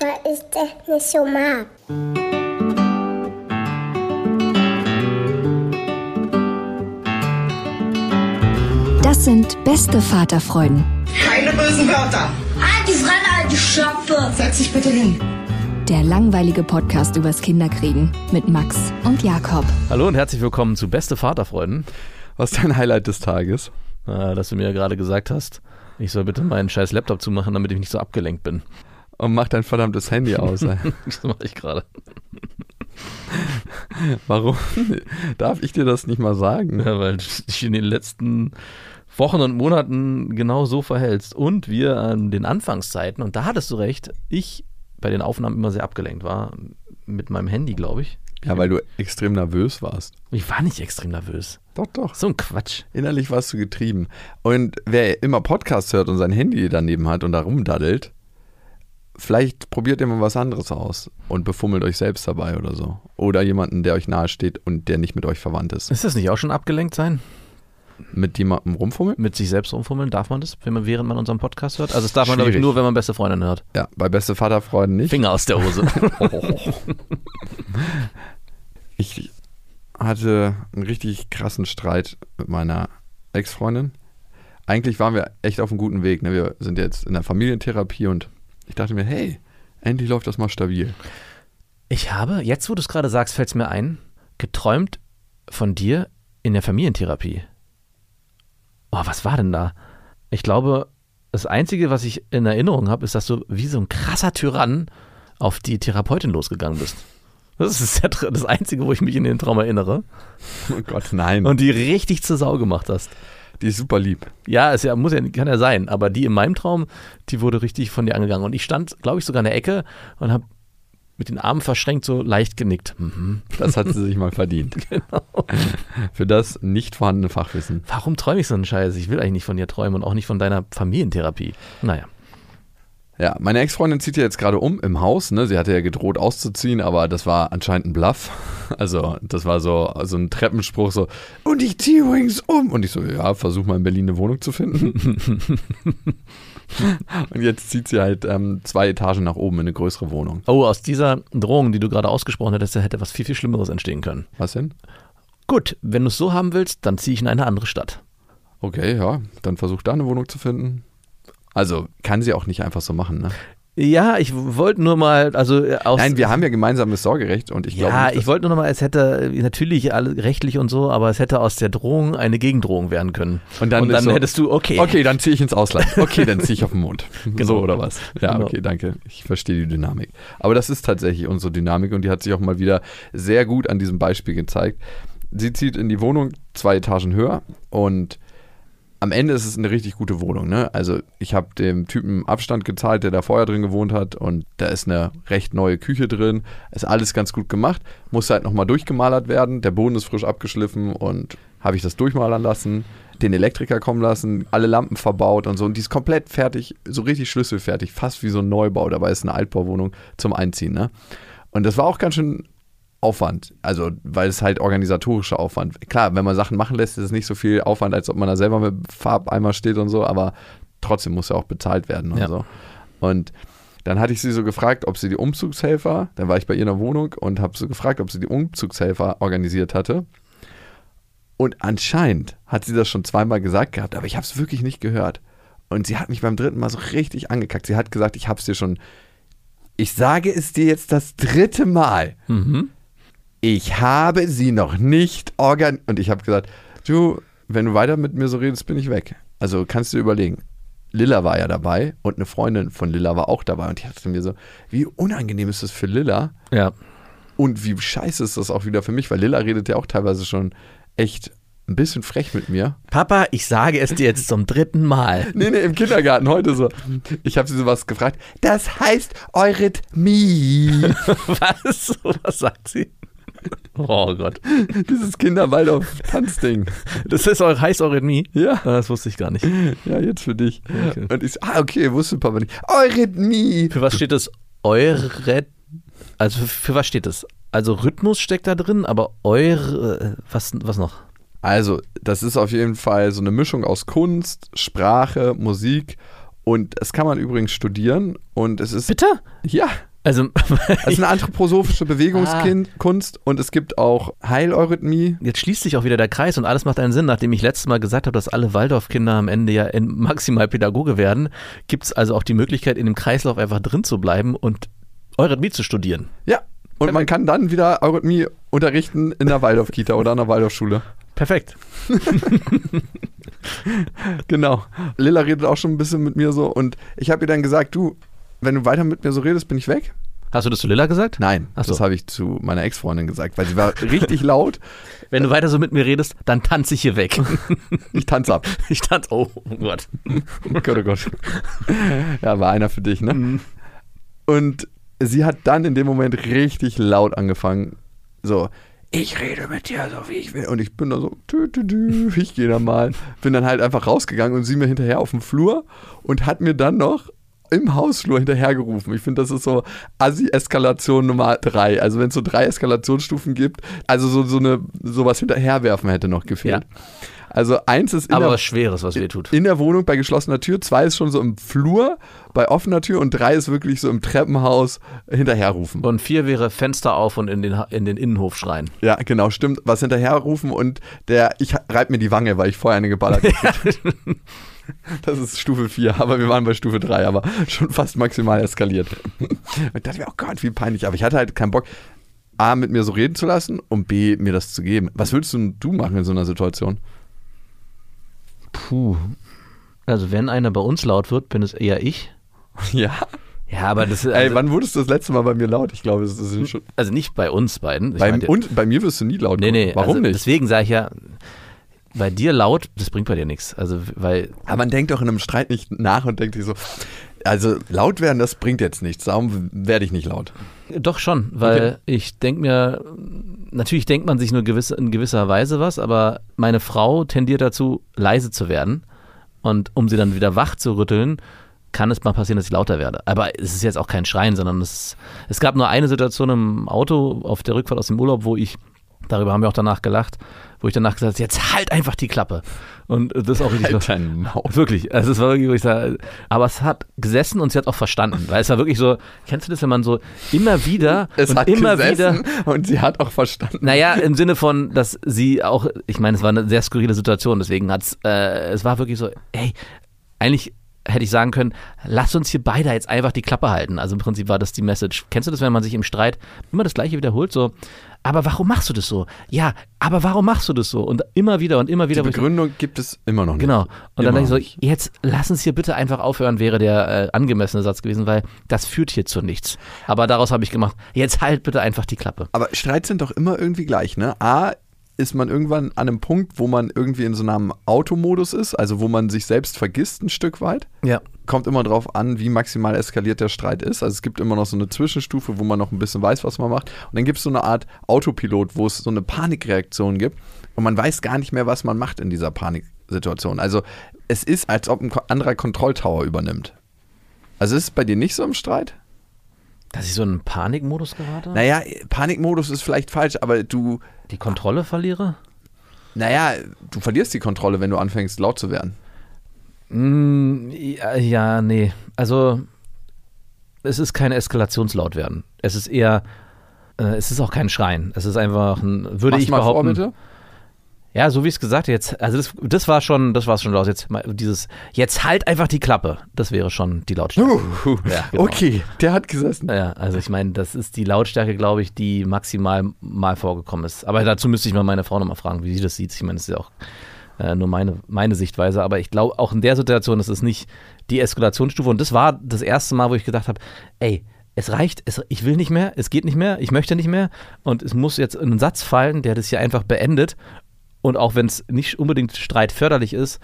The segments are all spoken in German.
Weil ich das nicht so mag. Das sind beste Vaterfreuden. Keine bösen Wörter. Die Fremde, alte Schöpfe. Setz dich bitte hin. Der langweilige Podcast übers Kinderkriegen mit Max und Jakob. Hallo und herzlich willkommen zu Beste Vaterfreuden. Was ist dein Highlight des Tages? Äh, dass du mir ja gerade gesagt hast, ich soll bitte meinen scheiß Laptop zumachen, damit ich nicht so abgelenkt bin. Und mach dein verdammtes Handy aus. das mache ich gerade. Warum? Darf ich dir das nicht mal sagen? Ja, weil du dich in den letzten Wochen und Monaten genau so verhältst. Und wir an den Anfangszeiten, und da hattest du recht, ich bei den Aufnahmen immer sehr abgelenkt war. Mit meinem Handy, glaube ich. Ja, weil du extrem nervös warst. Ich war nicht extrem nervös. Doch, doch. So ein Quatsch. Innerlich warst du getrieben. Und wer immer Podcasts hört und sein Handy daneben hat und da rumdaddelt, vielleicht probiert ihr mal was anderes aus und befummelt euch selbst dabei oder so. Oder jemanden, der euch nahesteht und der nicht mit euch verwandt ist. Ist das nicht auch schon abgelenkt sein? Mit jemandem rumfummeln? Mit sich selbst rumfummeln, darf man das, wenn man, während man unseren Podcast hört? Also das darf man, glaube ich, nur, wenn man beste Freundin hört. Ja, bei beste Vaterfreunden nicht. Finger aus der Hose. ich hatte einen richtig krassen Streit mit meiner Ex-Freundin. Eigentlich waren wir echt auf einem guten Weg. Ne? Wir sind jetzt in der Familientherapie und ich dachte mir, hey, endlich läuft das mal stabil. Ich habe, jetzt wo du es gerade sagst, fällt es mir ein, geträumt von dir in der Familientherapie. Oh, was war denn da? Ich glaube, das Einzige, was ich in Erinnerung habe, ist, dass du wie so ein krasser Tyrann auf die Therapeutin losgegangen bist. Das ist das Einzige, wo ich mich in den Traum erinnere. Oh Gott, nein. Und die richtig zur Sau gemacht hast. Die ist super lieb. Ja, es ja, muss ja, kann ja sein. Aber die in meinem Traum, die wurde richtig von dir angegangen. Und ich stand, glaube ich, sogar in der Ecke und habe mit den Armen verschränkt so leicht genickt. Mhm. Das hat sie sich mal verdient. genau. Für das nicht vorhandene Fachwissen. Warum träume ich so einen Scheiß? Ich will eigentlich nicht von dir träumen und auch nicht von deiner Familientherapie. Naja. Ja, meine Ex-Freundin zieht ja jetzt gerade um im Haus. Ne? Sie hatte ja gedroht auszuziehen, aber das war anscheinend ein Bluff. Also das war so, so ein Treppenspruch so, und ich ziehe übrigens um. Und ich so, ja, versuch mal in Berlin eine Wohnung zu finden. Und jetzt zieht sie halt ähm, zwei Etagen nach oben in eine größere Wohnung. Oh, aus dieser Drohung, die du gerade ausgesprochen hättest, hätte was viel, viel Schlimmeres entstehen können. Was denn? Gut, wenn du es so haben willst, dann ziehe ich in eine andere Stadt. Okay, ja, dann versuch da eine Wohnung zu finden. Also kann sie auch nicht einfach so machen, ne? Ja, ich wollte nur mal, also äh, aus. Nein, wir haben ja gemeinsames Sorgerecht und ich glaube. Ja, ich wollte nur noch mal, es hätte natürlich alle rechtlich und so, aber es hätte aus der Drohung eine Gegendrohung werden können. Und dann, und dann so, hättest du, okay. Okay, dann ziehe ich ins Ausland. Okay, dann ziehe ich auf den Mond. genau. So oder was? Ja, genau. okay, danke. Ich verstehe die Dynamik. Aber das ist tatsächlich unsere Dynamik und die hat sich auch mal wieder sehr gut an diesem Beispiel gezeigt. Sie zieht in die Wohnung zwei Etagen höher und am Ende ist es eine richtig gute Wohnung. Ne? Also ich habe dem Typen Abstand gezahlt, der da vorher drin gewohnt hat und da ist eine recht neue Küche drin. Ist alles ganz gut gemacht. Muss halt nochmal durchgemalert werden. Der Boden ist frisch abgeschliffen und habe ich das durchmalern lassen, den Elektriker kommen lassen, alle Lampen verbaut und so. Und die ist komplett fertig, so richtig schlüsselfertig, fast wie so ein Neubau. Dabei ist eine Altbauwohnung zum Einziehen. Ne? Und das war auch ganz schön Aufwand. Also, weil es halt organisatorischer Aufwand. Klar, wenn man Sachen machen lässt, ist es nicht so viel Aufwand, als ob man da selber mit Farbeimer steht und so, aber trotzdem muss ja auch bezahlt werden und ja. so. Und dann hatte ich sie so gefragt, ob sie die Umzugshelfer, dann war ich bei ihr in der Wohnung und habe sie gefragt, ob sie die Umzugshelfer organisiert hatte. Und anscheinend hat sie das schon zweimal gesagt gehabt, aber ich habe es wirklich nicht gehört. Und sie hat mich beim dritten Mal so richtig angekackt. Sie hat gesagt, ich hab's dir schon. Ich sage es dir jetzt das dritte Mal. Mhm. Ich habe sie noch nicht organisiert. Und ich habe gesagt, du, wenn du weiter mit mir so redest, bin ich weg. Also kannst du dir überlegen. Lilla war ja dabei und eine Freundin von Lilla war auch dabei. Und ich dachte mir so, wie unangenehm ist das für Lilla? Ja. Und wie scheiße ist das auch wieder für mich, weil Lilla redet ja auch teilweise schon echt ein bisschen frech mit mir. Papa, ich sage es dir jetzt zum dritten Mal. Nee, nee, im Kindergarten heute so. Ich habe sie sowas gefragt. Das heißt Eurythmie. Was? Was sagt sie? Oh Gott. Dieses Kinderwaldorf-Tanzding. Das ist heißt Eurythmie? Ja. Ah, Das wusste ich gar nicht. Ja, jetzt für dich. Okay. Und ich ah, okay, wusste Papa nicht. Eurythmie. Für was steht das? Eure. Also für, für was steht das? Also Rhythmus steckt da drin, aber eure. Was, was noch? Also, das ist auf jeden Fall so eine Mischung aus Kunst, Sprache, Musik. Und das kann man übrigens studieren. Und es ist. Bitte? Ja. Also. Es ist eine anthroposophische Bewegungskunst und es gibt auch Heileurythmie. Jetzt schließt sich auch wieder der Kreis und alles macht einen Sinn. Nachdem ich letztes Mal gesagt habe, dass alle Waldorfkinder am Ende ja in maximal Pädagoge werden, gibt es also auch die Möglichkeit, in dem Kreislauf einfach drin zu bleiben und Eurythmie zu studieren. Ja. Und man kann dann wieder Eurythmie unterrichten in der Waldorf-Kita oder an der Waldorfschule. Perfekt. Genau. Lilla redet auch schon ein bisschen mit mir so und ich habe ihr dann gesagt, du, wenn du weiter mit mir so redest, bin ich weg. Hast du das zu Lilla gesagt? Nein, so. das habe ich zu meiner Ex-Freundin gesagt, weil sie war richtig laut. Wenn du weiter so mit mir redest, dann tanze ich hier weg. Ich tanze ab. Ich tanze. Oh Gott. Oh Gott, oh Gott. Ja, war einer für dich, ne? Und sie hat dann in dem Moment richtig laut angefangen. So, ich rede mit dir so, wie ich will. Und ich bin da so, tü, tü, tü, ich gehe da mal. Bin dann halt einfach rausgegangen und sie mir hinterher auf dem Flur und hat mir dann noch im Hausflur hinterhergerufen. Ich finde, das ist so Assi-Eskalation Nummer drei. Also wenn es so drei Eskalationsstufen gibt, also so, so eine sowas hinterherwerfen hätte noch gefehlt. Also eins ist in Aber der, was Schweres, was weh tut. in der Wohnung bei geschlossener Tür, zwei ist schon so im Flur bei offener Tür und drei ist wirklich so im Treppenhaus hinterherrufen. Und vier wäre Fenster auf und in den, in den Innenhof schreien. Ja, genau, stimmt. Was hinterherrufen und der, ich reib mir die Wange, weil ich vorher eine geballert habe. Das ist Stufe 4, aber wir waren bei Stufe 3, aber schon fast maximal eskaliert. Und dachte mir, oh Gott, wie peinlich. Aber ich hatte halt keinen Bock, A, mit mir so reden zu lassen und B, mir das zu geben. Was würdest du, du machen in so einer Situation? Puh. Also wenn einer bei uns laut wird, bin es eher ich. Ja. Ja, aber das ist Ey, also, wann wurdest du das letzte Mal bei mir laut? Ich glaube, es ist schon. also nicht bei uns beiden. Bei, und bei mir wirst du nie laut. nee, nee, Warum also nicht? Deswegen sage ich ja, bei dir laut, das bringt bei dir nichts. Also weil Aber man denkt doch in einem Streit nicht nach und denkt sich so, also laut werden, das bringt jetzt nichts. Darum werde ich nicht laut. Doch schon, weil Okay. ich denke mir, natürlich denkt man sich nur gewisse, in gewisser Weise was, aber meine Frau tendiert dazu, leise zu werden. Und um sie dann wieder wach zu rütteln, kann es mal passieren, dass ich lauter werde. Aber es ist jetzt auch kein Schreien, sondern es, es gab nur eine Situation im Auto auf der Rückfahrt aus dem Urlaub, wo ich, darüber haben wir auch danach gelacht, wo ich danach gesagt habe, jetzt halt einfach die Klappe. Und das ist auch richtig Halt dein Maul. Wirklich, also es war wirklich, wo ich sage, aber es hat gesessen und sie hat auch verstanden, weil es war wirklich so, kennst du das, wenn man so immer wieder Es und hat immer gesessen wieder, und sie hat auch verstanden. naja, im Sinne von, dass sie auch, ich meine, es war eine sehr skurrile Situation, deswegen hat's, äh, es war wirklich so, ey, eigentlich hätte ich sagen können, lass uns hier beide jetzt einfach die Klappe halten. Also im Prinzip war das die Message. Kennst du das, wenn man sich im Streit immer das Gleiche wiederholt, so, aber warum machst du das so? Ja, aber warum machst du das so? Und immer wieder und immer Die wieder. ich so, Begründung gibt es immer noch nicht. Genau. Und dann Immer dachte noch ich so, jetzt lass uns hier bitte einfach aufhören, wäre der äh, angemessene Satz gewesen, weil das führt hier zu nichts. Aber daraus habe ich gemacht, jetzt halt bitte einfach die Klappe. Aber Streits sind doch immer irgendwie gleich, ne? A ist man irgendwann an einem Punkt, wo man irgendwie in so einem Automodus ist, also wo man sich selbst vergisst ein Stück weit. Ja. Kommt immer drauf an, wie maximal eskaliert der Streit ist. Also es gibt immer noch so eine Zwischenstufe, wo man noch ein bisschen weiß, was man macht. Und dann gibt es so eine Art Autopilot, wo es so eine Panikreaktion gibt und man weiß gar nicht mehr, was man macht in dieser Paniksituation. Also es ist, als ob ein anderer Kontrolltower übernimmt. Also ist es bei dir nicht so im Streit? Dass ich so in einen Panikmodus gerate? Naja, Panikmodus ist vielleicht falsch, aber du, Die Kontrolle verliere? naja, du verlierst die Kontrolle, wenn du anfängst laut zu werden. Mm, ja, ja, nee. Also, es ist kein Eskalationslaut werden. Es ist eher, äh, es ist auch kein Schreien. Es ist einfach ein, würde Mach's ich mal behaupten. vor, bitte. Ja, so wie ich es gesagt habe, jetzt, also das, das war schon, das war schon raus. Jetzt mal dieses, jetzt halt einfach die Klappe. Das wäre schon die Lautstärke. Uh, Ja, genau. Okay, der hat gesessen. Ja, also ich meine, das ist die Lautstärke, glaube ich, die maximal mal vorgekommen ist. Aber dazu müsste ich mal meine Frau nochmal fragen, wie sie das sieht. Ich meine, das ist ja auch äh, nur meine, meine Sichtweise. Aber ich glaube, auch in der Situation ist es nicht die Eskalationsstufe. Und das war das erste Mal, wo ich gedacht habe, ey, es reicht, es, ich will nicht mehr, es geht nicht mehr, ich möchte nicht mehr. Und es muss jetzt ein Satz fallen, der das hier einfach beendet. Und auch wenn es nicht unbedingt streitförderlich ist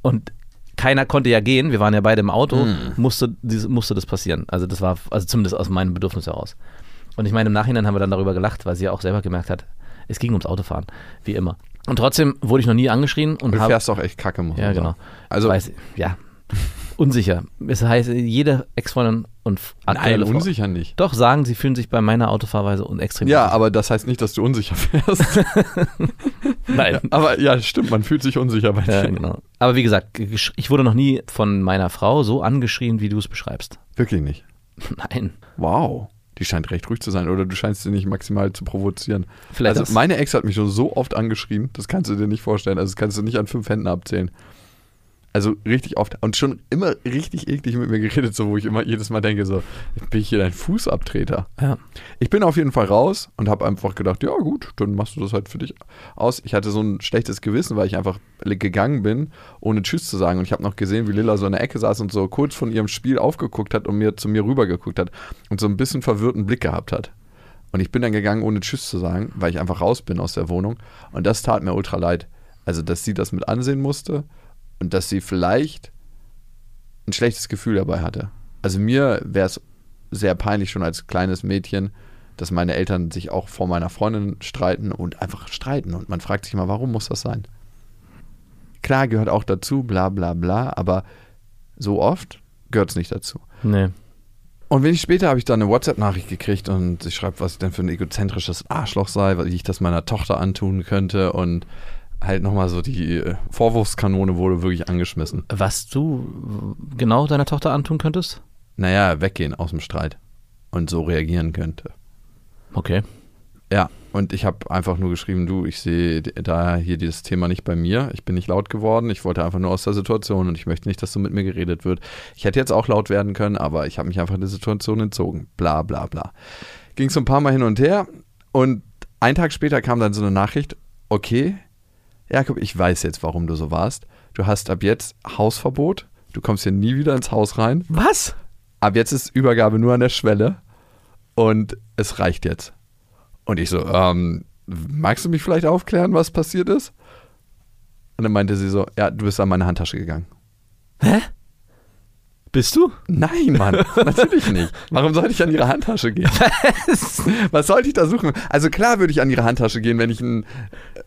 und keiner konnte ja gehen, wir waren ja beide im Auto, musste, diese, musste das passieren. Also das war, also zumindest aus meinem Bedürfnis heraus. Und ich meine, im Nachhinein haben wir dann darüber gelacht, weil sie ja auch selber gemerkt hat, es ging ums Autofahren, wie immer. Und trotzdem wurde ich noch nie angeschrien und Du fährst auch echt kacke, muss ja, genau. sagen. Also, Weiß, ja, unsicher. Es heißt, jede Ex-Freundin und nein, aktuelle Frau- unsicher nicht. Doch, sagen, sie fühlen sich bei meiner Autofahrweise un extrem Ja, unsicher. aber das heißt nicht, dass du unsicher fährst. Nein. aber ja, stimmt, man fühlt sich unsicher bei Ja, dir. genau. Aber wie gesagt, ich wurde noch nie von meiner Frau so angeschrien, wie du es beschreibst. Wirklich nicht. Nein. Wow. Die scheint recht ruhig zu sein. Oder du scheinst sie nicht maximal zu provozieren. Vielleicht also meine Ex hat mich schon so oft angeschrien, das kannst du dir nicht vorstellen. Also das kannst du nicht an fünf Händen abzählen. Also richtig oft. Und schon immer richtig eklig mit mir geredet, so wo ich immer jedes Mal denke, so, bin ich hier dein Fußabtreter? Ja. Ich bin auf jeden Fall raus und habe einfach gedacht, ja gut, dann machst du das halt für dich aus. Ich hatte so ein schlechtes Gewissen, weil ich einfach gegangen bin, ohne Tschüss zu sagen. Und ich habe noch gesehen, wie Lilla so in der Ecke saß und so kurz von ihrem Spiel aufgeguckt hat und mir zu mir rübergeguckt hat und so ein bisschen verwirrten Blick gehabt hat. Und ich bin dann gegangen, ohne Tschüss zu sagen, weil ich einfach raus bin aus der Wohnung. Und das tat mir ultra leid. Also, dass sie das mit ansehen musste und dass sie vielleicht ein schlechtes Gefühl dabei hatte. Also mir wäre es sehr peinlich schon als kleines Mädchen, dass meine Eltern sich auch vor meiner Freundin streiten und einfach streiten. Und man fragt sich immer, warum muss das sein? Klar, gehört auch dazu, bla bla bla, aber so oft gehört es nicht dazu. Nee. Und wenig später habe ich dann eine WhatsApp-Nachricht gekriegt und sie schreibt, was ich denn für ein egozentrisches Arschloch sei, weil ich das meiner Tochter antun könnte und halt nochmal so die äh, Vorwurfskanone wurde wirklich angeschmissen. Was du genau deiner Tochter antun könntest? Naja, weggehen aus dem Streit und so reagieren könnte. Okay. Ja, und ich habe einfach nur geschrieben, du, ich sehe da hier dieses Thema nicht bei mir. Ich bin nicht laut geworden. Ich wollte einfach nur aus der Situation und ich möchte nicht, dass so mit mir geredet wird. Ich hätte jetzt auch laut werden können, aber ich habe mich einfach der Situation entzogen. Bla bla bla. Ging so ein paar Mal hin und her und einen Tag später kam dann so eine Nachricht, okay, Jakob, ich weiß jetzt, warum du so warst. Du hast ab jetzt Hausverbot. Du kommst hier nie wieder ins Haus rein. Was? Ab jetzt ist Übergabe nur an der Schwelle und es reicht jetzt. Und ich so, ähm, magst du mich vielleicht aufklären, was passiert ist? Und dann meinte sie so, ja, du bist an meine Handtasche gegangen. Hä? Bist du? Nein, Mann, natürlich nicht. Warum sollte ich an ihre Handtasche gehen? Was sollte ich da suchen? Also klar würde ich an ihre Handtasche gehen, wenn ich ein,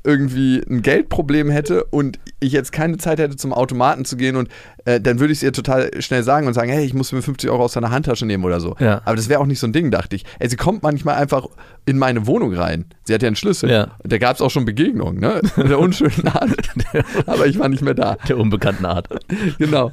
irgendwie ein Geldproblem hätte und ich jetzt keine Zeit hätte, zum Automaten zu gehen und äh, dann würde ich es ihr total schnell sagen und sagen, hey, ich muss mir 50 Euro aus deiner Handtasche nehmen oder so. Ja. Aber das wäre auch nicht so ein Ding, dachte ich. Ey, sie kommt manchmal einfach in meine Wohnung rein. Sie hat ja einen Schlüssel. Ja. Da gab es auch schon Begegnungen, ne? Der unschönen Art. Aber ich war nicht mehr da. Der unbekannten Art. Genau.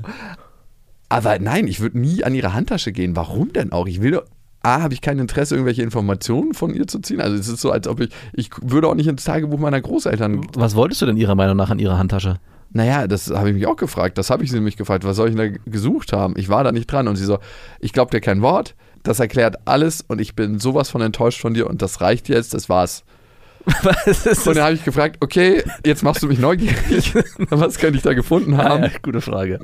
Aber nein, ich würde nie an ihre Handtasche gehen. Warum denn auch? Ich will doch. A, habe ich kein Interesse, irgendwelche Informationen von ihr zu ziehen. Also es ist so, als ob ich. Ich würde auch nicht ins Tagebuch meiner Großeltern. Was wolltest du denn Ihrer Meinung nach an Ihrer Handtasche? Naja, das habe ich mich auch gefragt. Das habe ich sie nämlich gefragt. Was soll ich denn da gesucht haben? Ich war da nicht dran. Und sie so, ich glaube dir kein Wort. Das erklärt alles und ich bin sowas von enttäuscht von dir und das reicht jetzt, das war's. Und dann habe ich gefragt, okay, jetzt machst du mich neugierig. Was könnte ich da gefunden haben? Ja, gute Frage.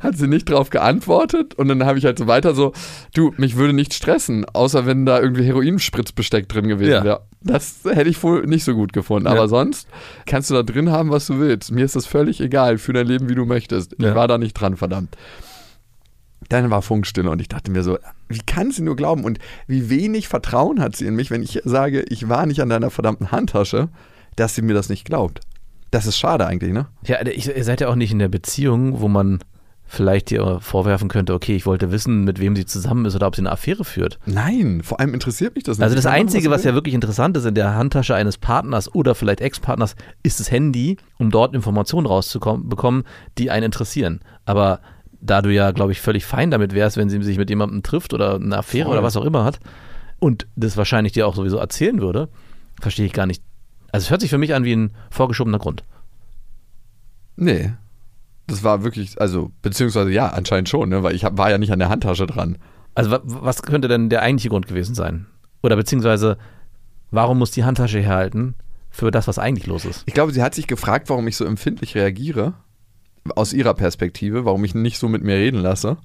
hat sie nicht drauf geantwortet und dann habe ich halt so weiter so, du, mich würde nicht stressen, außer wenn da irgendwie Heroinspritzbesteck drin gewesen Ja. wäre. Das hätte ich wohl nicht so gut gefunden. Ja. Aber sonst kannst du da drin haben, was du willst. Mir ist das völlig egal, für dein Leben, wie du möchtest. Ich Ja. war da nicht dran, verdammt. Dann war Funkstille und ich dachte mir so, wie kann sie nur glauben und wie wenig Vertrauen hat sie in mich, wenn ich sage, ich war nicht an deiner verdammten Handtasche, dass sie mir das nicht glaubt. Das ist schade eigentlich, ne? Ja, ihr seid ja auch nicht in der Beziehung, wo man vielleicht dir vorwerfen könnte, okay, ich wollte wissen, mit wem sie zusammen ist oder ob sie eine Affäre führt. Nein, vor allem interessiert mich das nicht. Also das Einzige, was will. ja wirklich interessant ist in der Handtasche eines Partners oder vielleicht Ex-Partners, ist das Handy, um dort Informationen rauszubekommen, die einen interessieren. Aber da du ja, glaube ich, völlig fein damit wärst, wenn sie sich mit jemandem trifft oder eine Affäre Voll. oder was auch immer hat und das wahrscheinlich dir auch sowieso erzählen würde, verstehe ich gar nicht. Also es hört sich für mich an wie ein vorgeschobener Grund. Nee. Das war wirklich, also, beziehungsweise ja, anscheinend schon, ne? weil ich hab, war ja nicht an der Handtasche dran. Also wa- was könnte denn der eigentliche Grund gewesen sein? Oder beziehungsweise, warum muss die Handtasche herhalten für das, was eigentlich los ist? Ich glaube, sie hat sich gefragt, warum ich so empfindlich reagiere. Aus ihrer Perspektive, warum ich nicht so mit mir reden lasse.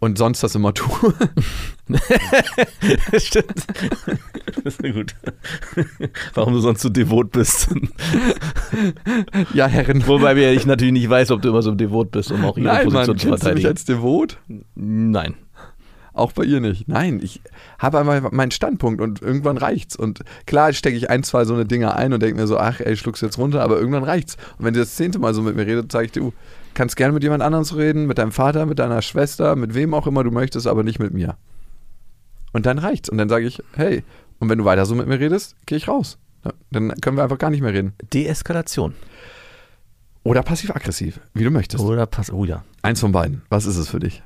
Und sonst das immer tue. Stimmt. Das ist gut. Warum du sonst so devot bist. ja, Herren. Wobei ich natürlich nicht weiß, ob du immer so devot bist, um auch ihre Nein, Mann, Position zu kennst du mich verteidigen. als devot? Nein. Auch bei ihr nicht. Nein, ich habe einmal meinen Standpunkt und irgendwann reicht's. Und klar stecke ich ein, zwei so eine Dinger ein und denke mir so, ach ey, schluck's jetzt runter, aber irgendwann reicht's. Und wenn sie das zehnte Mal so mit mir redet, sage ich, du kannst gerne mit jemand anderem reden, mit deinem Vater, mit deiner Schwester, mit wem auch immer du möchtest, aber nicht mit mir. Und dann reicht's. Und dann sage ich, hey, und wenn du weiter so mit mir redest, gehe ich raus. Dann können wir einfach gar nicht mehr reden. Deeskalation. Oder passiv-aggressiv, wie du möchtest. Oder pass. Oh ja. Eins von beiden. Was ist es für dich?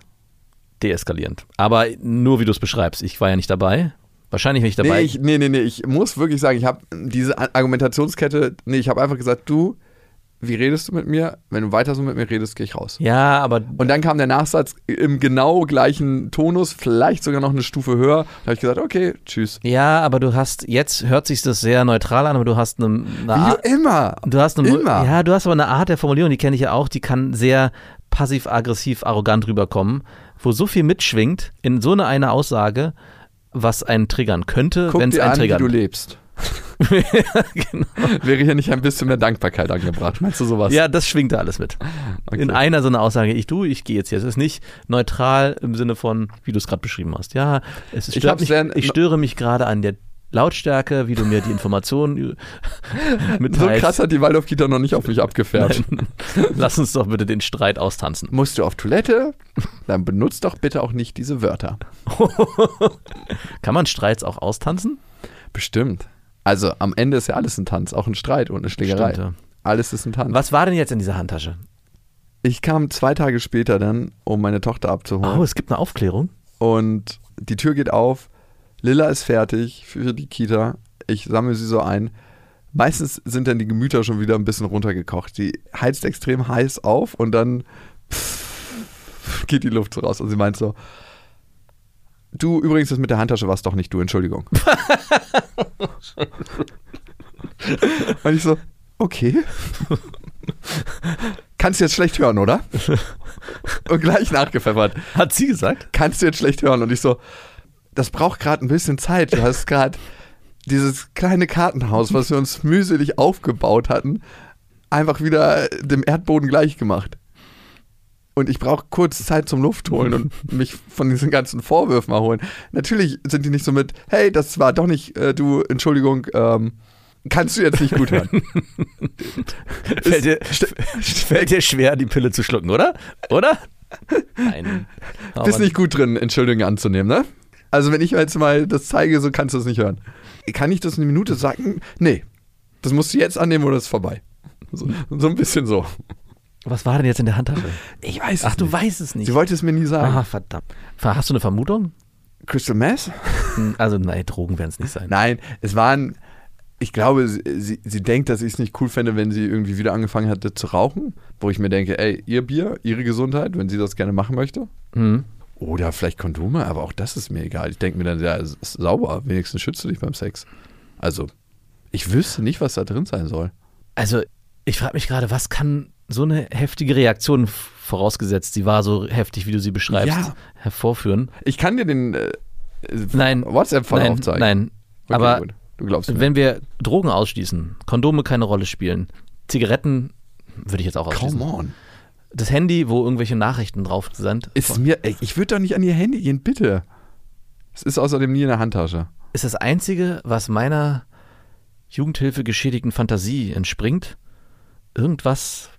Deeskalierend. Aber nur wie du es beschreibst. Ich war ja nicht dabei. Wahrscheinlich bin ich dabei. Nee, ich, nee, nee, nee, ich muss wirklich sagen, ich habe diese Argumentationskette, nee, ich habe einfach gesagt, du, wie redest du mit mir? Wenn du weiter so mit mir redest, gehe ich raus. ja, aber Und dann kam der Nachsatz im genau gleichen Tonus, vielleicht sogar noch eine Stufe höher. Da habe ich gesagt, okay, tschüss. ja, aber du hast jetzt hört sich das sehr neutral an, aber du hast eine, eine Wie Art, immer. du hast eine, immer. ja, du hast aber eine Art der Formulierung, die kenne ich ja auch, die kann sehr passiv-aggressiv, arrogant rüberkommen, wo so viel mitschwingt in so eine, eine Aussage, was einen triggern könnte, wenn es einen an, wie triggert. du lebst. genau. Wäre hier nicht ein bisschen mehr Dankbarkeit angebracht? Meinst du sowas? Ja, das schwingt da alles mit. Okay. In einer so einer Aussage, ich du, ich gehe jetzt hier. Es ist nicht neutral im Sinne von, wie du es gerade beschrieben hast. Ja, es ist, Ich mich, ich störe mich gerade an der Lautstärke, wie du mir die Informationen So mitteilst. krass hat die Waldorf-Kita noch nicht auf mich abgefärbt. Nein. Lass uns doch bitte den Streit austanzen. Musst du auf Toilette? Dann benutzt doch bitte auch nicht diese Wörter. Kann man Streits auch austanzen? Bestimmt. Also am Ende ist ja alles ein Tanz, auch ein Streit und eine Schlägerei. Stimmt. Alles ist ein Tanz. Was war denn jetzt in dieser Handtasche? Ich kam zwei Tage später dann, um meine Tochter abzuholen. Oh, es gibt eine Aufklärung. Und die Tür geht auf. Lilla ist fertig für die Kita. Ich sammle sie so ein. Meistens sind dann die Gemüter schon wieder ein bisschen runtergekocht. Die heizt extrem heiß auf und dann pff, geht die Luft so raus. Und sie meint so: Du, übrigens, das mit der Handtasche warst doch nicht du, Entschuldigung. und ich so: Okay. Kannst du jetzt schlecht hören, oder? Und gleich nachgepfeffert Hat sie gesagt? kannst du jetzt schlecht hören? Und ich so, das braucht gerade ein bisschen Zeit. Du hast gerade dieses kleine Kartenhaus, was wir uns mühselig aufgebaut hatten, einfach wieder dem Erdboden gleich gemacht. Und ich brauche kurz Zeit zum Luft holen und mich von diesen ganzen Vorwürfen erholen. Natürlich sind die nicht so mit, hey, das war doch nicht äh, du, Entschuldigung, ähm, kannst du jetzt nicht gut hören. Fällt dir, fällt dir schwer, die Pille zu schlucken, oder? Oder? Nein. Bist nicht gut drin, Entschuldigung anzunehmen, ne? Also wenn ich jetzt mal das zeige, so kannst du es nicht hören. Kann ich das in eine Minute sagen? Nee. Das musst du jetzt annehmen oder ist vorbei. So, so ein bisschen so. Was war denn jetzt in der Handtasche? Ich weiß es Ach, du nicht. weißt es nicht. Sie wollte es mir nie sagen. Ah, verdammt. Hast du eine Vermutung? Crystal Meth? Hm, Also, nein, Drogen werden es nicht sein. Nein, es waren, ich glaube, sie, sie, sie denkt, dass ich es nicht cool fände, wenn sie irgendwie wieder angefangen hätte zu rauchen. Wo ich mir denke, ey, ihr Bier, ihre Gesundheit, wenn sie das gerne machen möchte. Hm. Oder vielleicht Kondome, aber auch das ist mir egal. Ich denke mir dann, ja, ist sauber, wenigstens schützt du dich beim Sex. Also, ich wüsste nicht, was da drin sein soll. Also, ich frage mich gerade, was kann so eine heftige Reaktion, vorausgesetzt, sie war so heftig, wie du sie beschreibst, Ja. hervorführen? Ich kann dir den äh, Nein. WhatsApp-Verlauf Nein, zeigen. nein. Okay, aber gut. du glaubst mir. wenn wir Drogen ausschließen, Kondome keine Rolle spielen, Zigaretten würde ich jetzt auch ausschließen. Come on. Das Handy, wo irgendwelche Nachrichten drauf sind, Ist mir, ey, ich würde doch nicht an ihr Handy gehen, bitte. Es ist außerdem nie in der Handtasche. ist das Einzige, was meiner Jugendhilfe geschädigten Fantasie entspringt. Irgendwas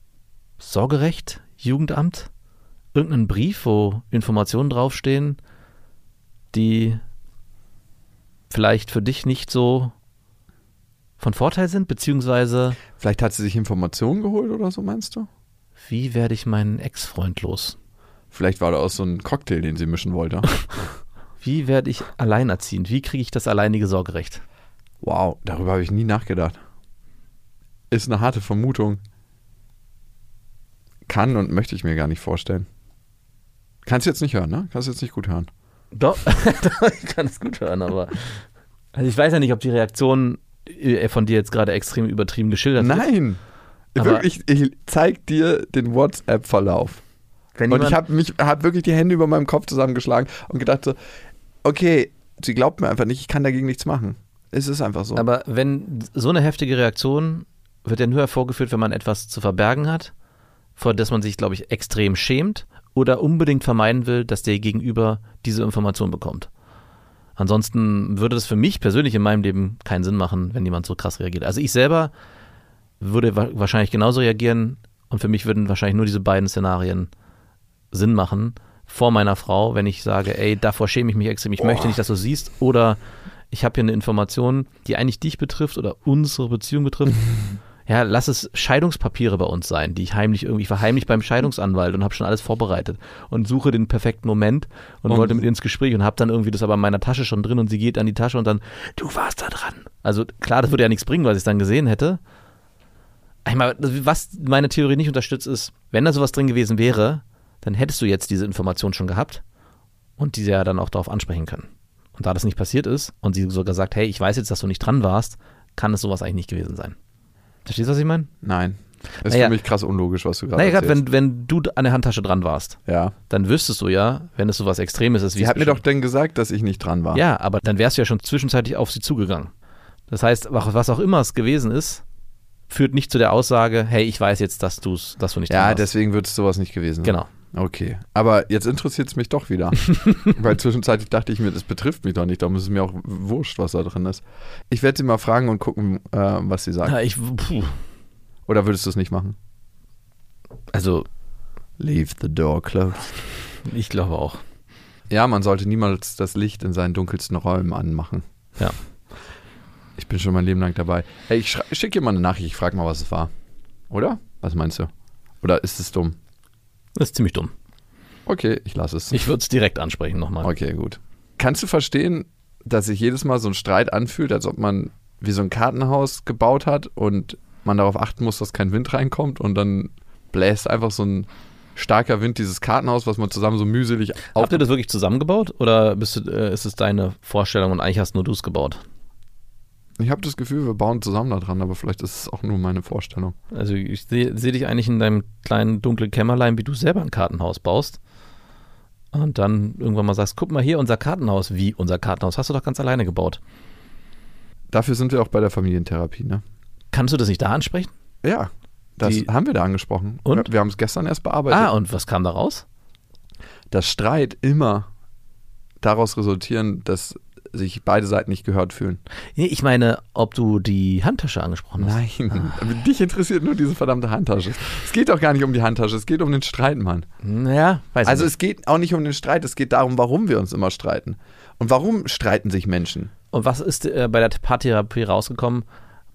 Sorgerecht, Jugendamt, irgendein Brief, wo Informationen draufstehen, die vielleicht für dich nicht so von Vorteil sind, beziehungsweise Vielleicht hat sie sich Informationen geholt oder so, meinst du? Wie werde ich meinen Ex-Freund los? Vielleicht war da auch so ein Cocktail, den sie mischen wollte. Wie werde ich alleinerziehend? Wie kriege ich das alleinige Sorgerecht? wow, darüber habe ich nie nachgedacht. ist eine harte Vermutung. Kann und möchte ich mir gar nicht vorstellen. Kannst du jetzt nicht hören, ne? Kannst du jetzt nicht gut hören. Doch, ich kann es gut hören, aber. Also ich weiß ja nicht, ob die Reaktion äh, von dir jetzt gerade extrem übertrieben geschildert wird. Nein! Wirklich, ich zeig dir den WhatsApp-Verlauf. Und ich habe mich hab wirklich die Hände über meinem Kopf zusammengeschlagen und gedacht so, okay, sie glaubt mir einfach nicht, ich kann dagegen nichts machen. Es ist einfach so. Aber wenn so eine heftige Reaktion wird ja nur hervorgeführt, wenn man etwas zu verbergen hat, vor das man sich, glaube ich, extrem schämt oder unbedingt vermeiden will, dass der Gegenüber diese Information bekommt. Ansonsten würde das für mich persönlich in meinem Leben keinen Sinn machen, wenn jemand so krass reagiert. Also ich selber würde wa wahrscheinlich genauso reagieren und für mich würden wahrscheinlich nur diese beiden Szenarien Sinn machen vor meiner Frau, wenn ich sage, ey, davor schäme ich mich extrem, ich möchte nicht, dass du siehst oder ich habe hier eine Information, die eigentlich dich betrifft oder unsere Beziehung betrifft. Ja, lass es Scheidungspapiere bei uns sein, die ich heimlich irgendwie, ich war heimlich beim Scheidungsanwalt und habe schon alles vorbereitet und suche den perfekten Moment und, Und- wollte mit ihr ins Gespräch und habe dann irgendwie das aber in meiner Tasche schon drin und sie geht an die Tasche und dann, du warst da dran. Also klar, das würde ja nichts bringen, weil ich es dann gesehen hätte. Ich meine, was meine Theorie nicht unterstützt ist, wenn da sowas drin gewesen wäre, dann hättest du jetzt diese Information schon gehabt und diese ja dann auch darauf ansprechen können. Und da das nicht passiert ist und sie sogar sagt, hey, ich weiß jetzt, dass du nicht dran warst, kann es sowas eigentlich nicht gewesen sein. Verstehst du, was ich meine? Nein. Das ist Naja. für mich krass unlogisch, was du gerade Naja, gerade erzählst. wenn, wenn du an der Handtasche dran warst, ja. dann wüsstest du ja, wenn es sowas Extremes ist, wie Sie hat mir doch dann gesagt, dass ich nicht dran war. Ja, aber dann wärst du ja schon zwischenzeitlich auf sie zugegangen. Das heißt, was auch immer es gewesen ist, führt nicht zu der Aussage, hey, ich weiß jetzt, dass, du's, dass du nicht Ja, deswegen wird es sowas nicht gewesen. sein. Genau. Okay. Aber jetzt interessiert es mich doch wieder. Weil zwischenzeitlich dachte ich mir, das betrifft mich doch nicht. Darum ist es mir auch wurscht, was da drin ist. Ich werde sie mal fragen und gucken, äh, was sie sagt. Ja, ich, puh, Oder würdest du es nicht machen? also, Leave the door closed. ich glaube auch. Ja, man sollte niemals das Licht in seinen dunkelsten Räumen anmachen. Ja. Ich bin schon mein Leben lang dabei. Hey, ich schicke dir mal eine Nachricht, ich frage mal, was es war. Oder? Was meinst du? Oder ist es dumm? Das ist ziemlich dumm. Okay, ich lasse es. Ich würde es direkt ansprechen nochmal. Okay, gut. Kannst du verstehen, dass sich jedes Mal so ein Streit anfühlt, als ob man wie so ein Kartenhaus gebaut hat und man darauf achten muss, dass kein Wind reinkommt und dann bläst einfach so ein starker Wind dieses Kartenhaus, was man zusammen so mühselig auf. Habt ihr das wirklich zusammengebaut oder bist du, äh, ist es deine Vorstellung und eigentlich hast nur du es gebaut? Ich habe das Gefühl, wir bauen zusammen da dran, aber vielleicht ist es auch nur meine Vorstellung. Also ich sehe seh dich eigentlich in deinem kleinen dunklen Kämmerlein, wie du selber ein Kartenhaus baust. Und dann irgendwann mal sagst, guck mal hier, unser Kartenhaus. Wie unser Kartenhaus? Hast du doch ganz alleine gebaut. Dafür sind wir auch bei der Familientherapie, ne? Kannst du das nicht da ansprechen? Ja, das Die- haben wir da angesprochen. Und? Wir haben es gestern erst bearbeitet. Ah, und was kam da raus? dass Streit immer daraus resultieren, dass sich beide Seiten nicht gehört fühlen. Nee, ich meine, ob du die Handtasche angesprochen hast. Nein, aber dich interessiert nur diese verdammte Handtasche. Es geht doch gar nicht um die Handtasche, es geht um den Streit, Mann. Naja, weiß Also ich es geht auch nicht um den Streit, es geht darum, warum wir uns immer streiten. Und warum streiten sich Menschen? Und was ist äh, bei der Paartherapie rausgekommen,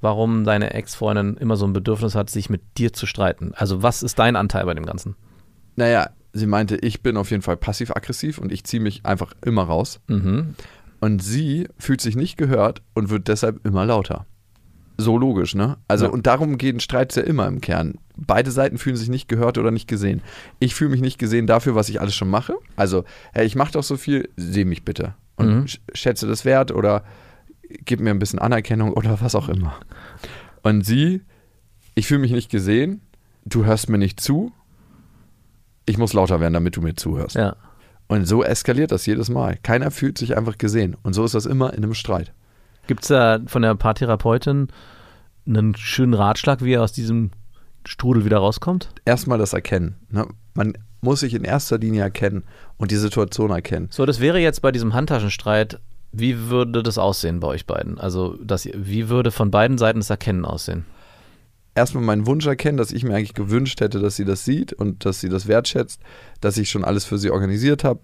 warum deine Ex-Freundin immer so ein Bedürfnis hat, sich mit dir zu streiten? Also was ist dein Anteil bei dem Ganzen? Naja, sie meinte, ich bin auf jeden Fall passiv-aggressiv und ich ziehe mich einfach immer raus. Mhm. Und sie fühlt sich nicht gehört und wird deshalb immer lauter. So logisch, ne? Also, Ja. und darum gehen Streits ja immer im Kern. Beide Seiten fühlen sich nicht gehört oder nicht gesehen. Ich fühle mich nicht gesehen dafür, was ich alles schon mache. Also, hey, ich mache doch so viel, seh mich bitte. Und Mhm. sch- schätze das wert oder gib mir ein bisschen Anerkennung oder was auch immer. Und sie, ich fühle mich nicht gesehen, du hörst mir nicht zu, ich muss lauter werden, damit du mir zuhörst. Ja. Und so eskaliert das jedes Mal. Keiner fühlt sich einfach gesehen. Und so ist das immer in einem Streit. Gibt es da von der Paartherapeutin einen schönen Ratschlag, wie er aus diesem Strudel wieder rauskommt? Erstmal das Erkennen. Ne? Man muss sich in erster Linie erkennen und die Situation erkennen. So, das wäre jetzt bei diesem Handtaschenstreit, wie würde das aussehen bei euch beiden? Also, das, wie würde von beiden Seiten das Erkennen aussehen? Erstmal meinen Wunsch erkennen, dass ich mir eigentlich gewünscht hätte, dass sie das sieht und dass sie das wertschätzt, dass ich schon alles für sie organisiert habe.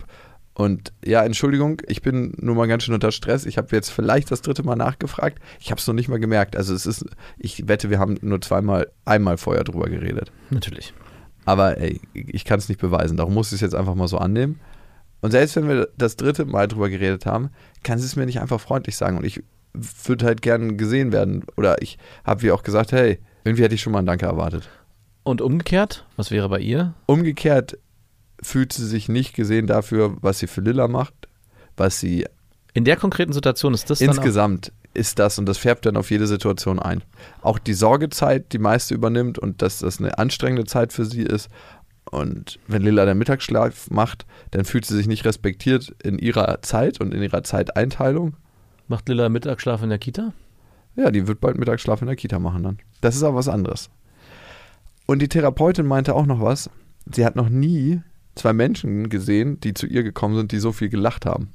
Und ja, Entschuldigung, ich bin nur mal ganz schön unter Stress. Ich habe jetzt vielleicht das dritte Mal nachgefragt. Ich habe es noch nicht mal gemerkt. Also es ist, ich wette, wir haben nur zweimal, einmal vorher drüber geredet. Natürlich. Aber ey, ich kann es nicht beweisen. Darum muss ich es jetzt einfach mal so annehmen. Und selbst wenn wir das dritte Mal drüber geredet haben, kann sie es mir nicht einfach freundlich sagen. Und ich würde halt gern gesehen werden. Oder ich habe wie auch gesagt, hey, Irgendwie hätte ich schon mal ein Danke erwartet. Und umgekehrt, was wäre bei ihr? Umgekehrt fühlt sie sich nicht gesehen dafür, was sie für Lilla macht, was sie In der konkreten Situation ist das insgesamt ist das und das färbt dann auf jede Situation ein. Auch die Sorgezeit, die meiste übernimmt und dass das eine anstrengende Zeit für sie ist. Und wenn Lilla den Mittagsschlaf macht, dann fühlt sie sich nicht respektiert in ihrer Zeit und in ihrer Zeiteinteilung. macht Lilla Mittagsschlaf in der Kita? Ja, die wird bald Mittagsschlaf in der Kita machen dann. Das ist aber was anderes. Und die Therapeutin meinte auch noch was. Sie hat noch nie zwei Menschen gesehen, die zu ihr gekommen sind, die so viel gelacht haben.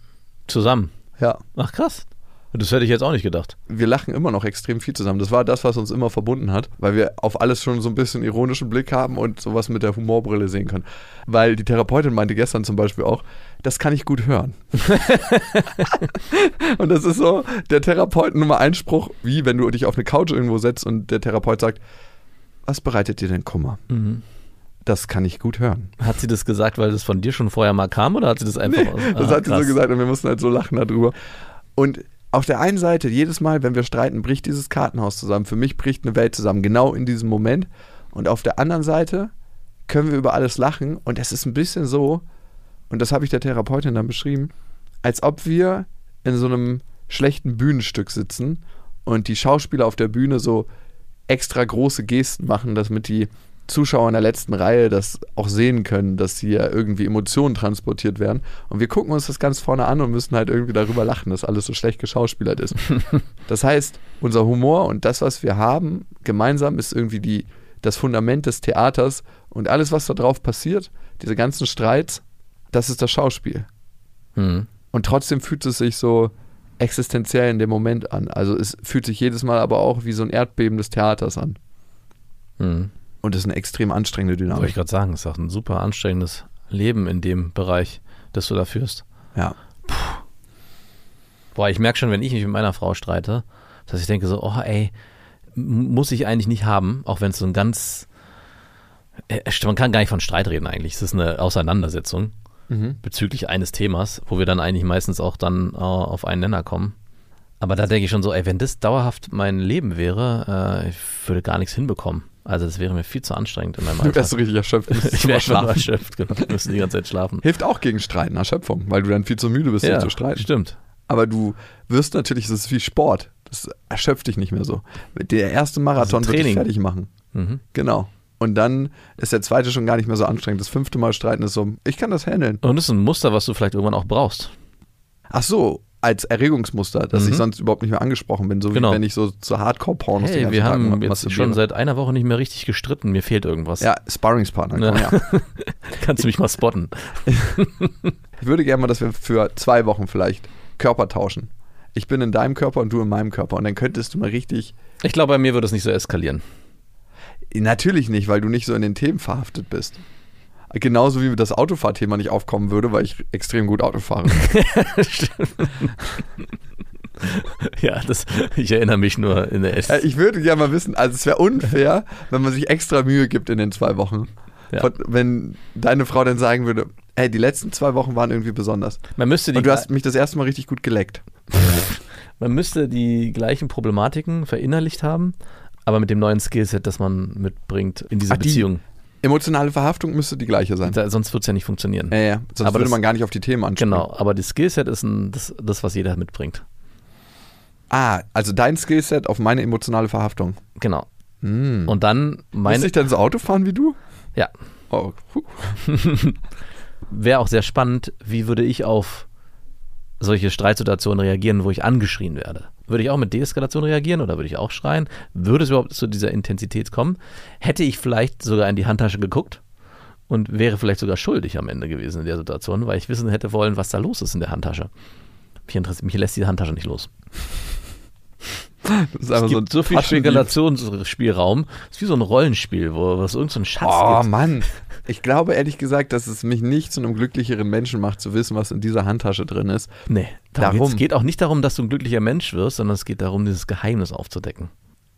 Zusammen. Ja, Ach krass. Das hätte ich jetzt auch nicht gedacht. wir lachen immer noch extrem viel zusammen. Das war das, was uns immer verbunden hat, weil wir auf alles schon so ein bisschen ironischen Blick haben und sowas mit der Humorbrille sehen können. Weil die Therapeutin meinte gestern zum Beispiel auch, das kann ich gut hören. und das ist so der Therapeuten Nummer ein Spruch, wie wenn du dich auf eine Couch irgendwo setzt und der Therapeut sagt, was bereitet dir denn Kummer? Mhm. Das kann ich gut hören. Hat sie das gesagt, weil das von dir schon vorher mal kam oder hat sie das einfach aus? Das Ah, hat sie krass. so gesagt und wir mussten halt so lachen darüber. Und auf der einen Seite, jedes Mal, wenn wir streiten, bricht dieses Kartenhaus zusammen. Für mich bricht eine Welt zusammen, genau in diesem Moment. Und auf der anderen Seite können wir über alles lachen. Und es ist ein bisschen so, und das habe ich der Therapeutin dann beschrieben, als ob wir in so einem schlechten Bühnenstück sitzen und die Schauspieler auf der Bühne so extra große Gesten machen, damit die Zuschauer in der letzten Reihe das auch sehen können, dass hier irgendwie Emotionen transportiert werden. Und wir gucken uns das ganz vorne an und müssen halt irgendwie darüber lachen, dass alles so schlecht geschauspielert ist. das heißt, unser Humor und das, was wir haben, gemeinsam ist irgendwie die, das Fundament des Theaters und alles, was da drauf passiert, diese ganzen Streits, das ist das Schauspiel. Mhm. Und trotzdem fühlt es sich so existenziell in dem Moment an. Also es fühlt sich jedes Mal aber auch wie so ein Erdbeben des Theaters an. Mhm. Und das ist eine extrem anstrengende Wollte ich Dynamik. gerade sagen, es ist auch ein super anstrengendes Leben in dem Bereich, das du da führst. Ja. Boah, ich merke schon, wenn ich mich mit meiner Frau streite, dass ich denke so, oh ey, muss ich eigentlich nicht haben, auch wenn es so ein ganz, äh, man kann gar nicht von Streit reden eigentlich, es ist eine Auseinandersetzung Mhm. bezüglich eines Themas, wo wir dann eigentlich meistens auch dann äh, auf einen Nenner kommen. Aber da denke ich schon so, ey, wenn das dauerhaft mein Leben wäre, äh, ich würde gar nichts hinbekommen. Also das wäre mir viel zu anstrengend in meinem Du Alltag. wärst so richtig erschöpft. Ich du wäre schon erschöpft, genau. Wir müssen die ganze Zeit schlafen. Hilft auch gegen Streiten, Erschöpfung, weil du dann viel zu müde bist, um zu streiten. stimmt. Aber du wirst natürlich, das ist wie Sport. Das erschöpft dich nicht mehr so. Der erste Marathon Also wird dich fertig machen. Mhm. Genau. Und dann ist der zweite schon gar nicht mehr so anstrengend. Das fünfte Mal streiten ist so, ich kann das handeln. Und das ist ein Muster, was du vielleicht irgendwann auch brauchst. Ach so, als Erregungsmuster, dass Mhm. ich sonst überhaupt nicht mehr angesprochen bin. So Genau. wie wenn ich so zu Hardcore-Pornos Hey, wir Tag haben ma- jetzt schon seit einer Woche nicht mehr richtig gestritten. Mir fehlt irgendwas. Ja, Sparringspartner. Ja. Komm her. Kannst du mich mal spotten? Ich würde gerne mal, dass wir für zwei Wochen vielleicht Körper tauschen. Ich bin in deinem Körper und du in meinem Körper. Und dann könntest du mal richtig. Ich glaube, bei mir würde es nicht so eskalieren. Natürlich nicht, weil du nicht so in den Themen verhaftet bist. Genauso wie das Autofahrthema nicht aufkommen würde, weil ich extrem gut Auto fahre. ja, das, ich erinnere mich nur in der S. Äh, ich würde gerne mal wissen, also es wäre unfair, wenn man sich extra Mühe gibt in den zwei Wochen. Ja. Von, wenn deine Frau dann sagen würde, hey, die letzten zwei Wochen waren irgendwie besonders. Man müsste, die, Und du hast mich das erste Mal richtig gut geleckt. man müsste die gleichen Problematiken verinnerlicht haben, aber mit dem neuen Skillset, das man mitbringt in diese Ach, Beziehung. Emotionale Verhaftung müsste die gleiche sein. Da, sonst wird es ja nicht funktionieren. Ja, ja. Sonst Aber würde das- man gar nicht auf die Themen ansprechen. Genau, aber das Skillset ist ein, das, das, was jeder mitbringt. Ah, also dein Skillset auf meine emotionale Verhaftung. Genau. Hm. Und dann Muss mein, ich dann so Auto fahren wie du? ja, Oh, wäre auch sehr spannend, wie würde ich auf solche Streitsituationen reagieren, wo ich angeschrien werde? Würde ich auch mit Deeskalation reagieren oder würde ich auch schreien? Würde es überhaupt zu dieser Intensität kommen? Hätte ich vielleicht sogar in die Handtasche geguckt und wäre vielleicht sogar schuldig am Ende gewesen in der Situation, weil ich wissen hätte wollen, was da los ist in der Handtasche. Mich, mich lässt die Handtasche nicht los. Das ist Es gibt so, ein viel. Spekulationsspielraum. Es ist wie so ein Rollenspiel, wo es irgendeinen so Schatz Oh gibt. Mann. Ich glaube ehrlich gesagt, dass es mich nicht zu einem glücklicheren Menschen macht, zu wissen, was in dieser Handtasche drin ist. Nee, darum Darum. Es geht auch nicht darum, dass du ein glücklicher Mensch wirst, sondern es geht darum, dieses Geheimnis aufzudecken.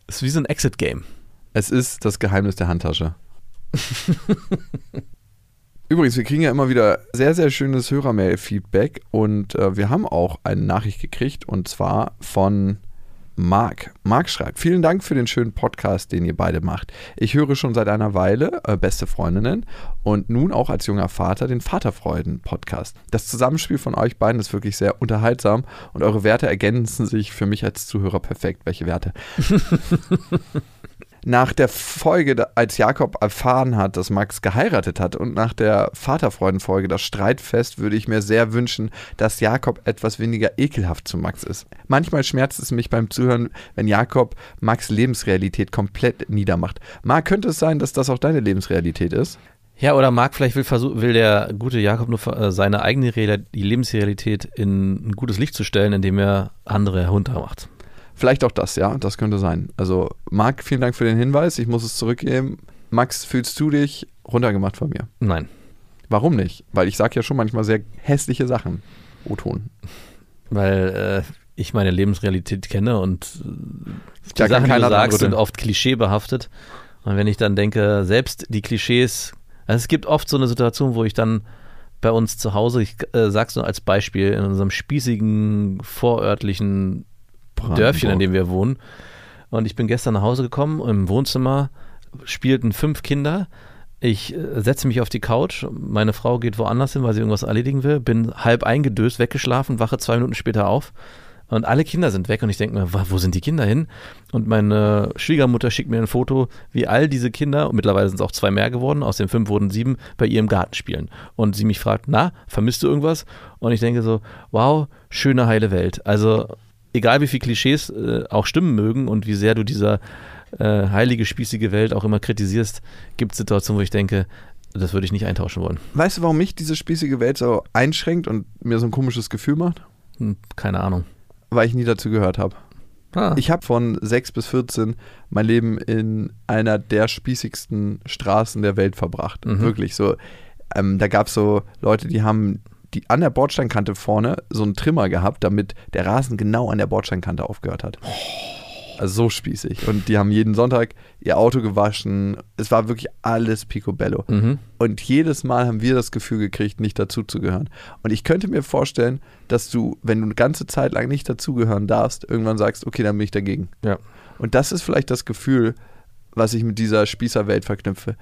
Es ist wie so ein Exit-Game. Es ist das Geheimnis der Handtasche. Übrigens, wir kriegen ja immer wieder sehr, sehr schönes Hörermail-Feedback und äh, wir haben auch eine Nachricht gekriegt und zwar von Marc. Marc schreibt, vielen Dank für den schönen Podcast, den ihr beide macht. Ich höre schon seit einer Weile äh, Beste Freundinnen und nun auch als junger Vater den Vaterfreuden-Podcast. Das Zusammenspiel von euch beiden ist wirklich sehr unterhaltsam und eure Werte ergänzen sich für mich als Zuhörer perfekt. Welche Werte? nach der Folge, als Jakob erfahren hat, dass Max geheiratet hat und nach der Vaterfreudenfolge, das Streitfest, würde ich mir sehr wünschen, dass Jakob etwas weniger ekelhaft zu Max ist. Manchmal schmerzt es mich beim Zuhören, wenn Jakob Max Lebensrealität komplett niedermacht. Marc, könnte es sein, dass das auch deine Lebensrealität ist? Ja, oder Marc, vielleicht will, will der gute Jakob nur äh, seine eigene Real die Lebensrealität in ein gutes Licht zu stellen, indem er andere heruntermacht. Vielleicht auch das, ja, das könnte sein. Also, Marc, vielen Dank für den Hinweis. Ich muss es zurückgeben. Max, fühlst du dich runtergemacht von mir? Nein. Warum nicht? Weil ich sage ja schon manchmal sehr hässliche Sachen. O-Ton. Weil äh, ich meine Lebensrealität kenne und äh, die Sachen, die du sagst, sind oft klischeebehaftet. Und wenn ich dann denke, selbst die Klischees, also es gibt oft so eine Situation, wo ich dann bei uns zu Hause, ich äh, sag's nur als Beispiel, in unserem spießigen, vorörtlichen Dörfchen, in dem wir wohnen. Und ich bin gestern nach Hause gekommen, im Wohnzimmer spielten fünf Kinder. Ich äh, setze mich auf die Couch, meine Frau geht woanders hin, weil sie irgendwas erledigen will, bin halb eingedöst, weggeschlafen, wache zwei Minuten später auf und alle Kinder sind weg und ich denke mir, wo sind die Kinder hin? Und meine Schwiegermutter schickt mir ein Foto, wie all diese Kinder, und mittlerweile sind es auch zwei mehr geworden, aus den fünf wurden sieben, bei ihr im Garten spielen. Und sie mich fragt, na, vermisst du irgendwas? Und ich denke so, wow, schöne heile Welt. Also egal wie viele Klischees äh, auch stimmen mögen und wie sehr du dieser äh, heilige, spießige Welt auch immer kritisierst, gibt es Situationen, wo ich denke, das würde ich nicht eintauschen wollen. Weißt du, warum mich diese spießige Welt so einschränkt und mir so ein komisches Gefühl macht? Hm, keine Ahnung. Weil ich nie dazu gehört habe. Ah. Ich habe von 6 bis 14 mein Leben in einer der spießigsten Straßen der Welt verbracht. Mhm. Wirklich so. Ähm, da gab es so Leute, die haben die an der Bordsteinkante vorne so einen Trimmer gehabt, damit der Rasen genau an der Bordsteinkante aufgehört hat. Also so spießig. Und die haben jeden Sonntag ihr Auto gewaschen. Es war wirklich alles picobello. Mhm. Und jedes Mal haben wir das Gefühl gekriegt, nicht dazuzugehören. Und ich könnte mir vorstellen, dass du, wenn du eine ganze Zeit lang nicht dazugehören darfst, irgendwann sagst, okay, dann bin ich dagegen. Ja. Und das ist vielleicht das Gefühl, was ich mit dieser Spießerwelt verknüpfe.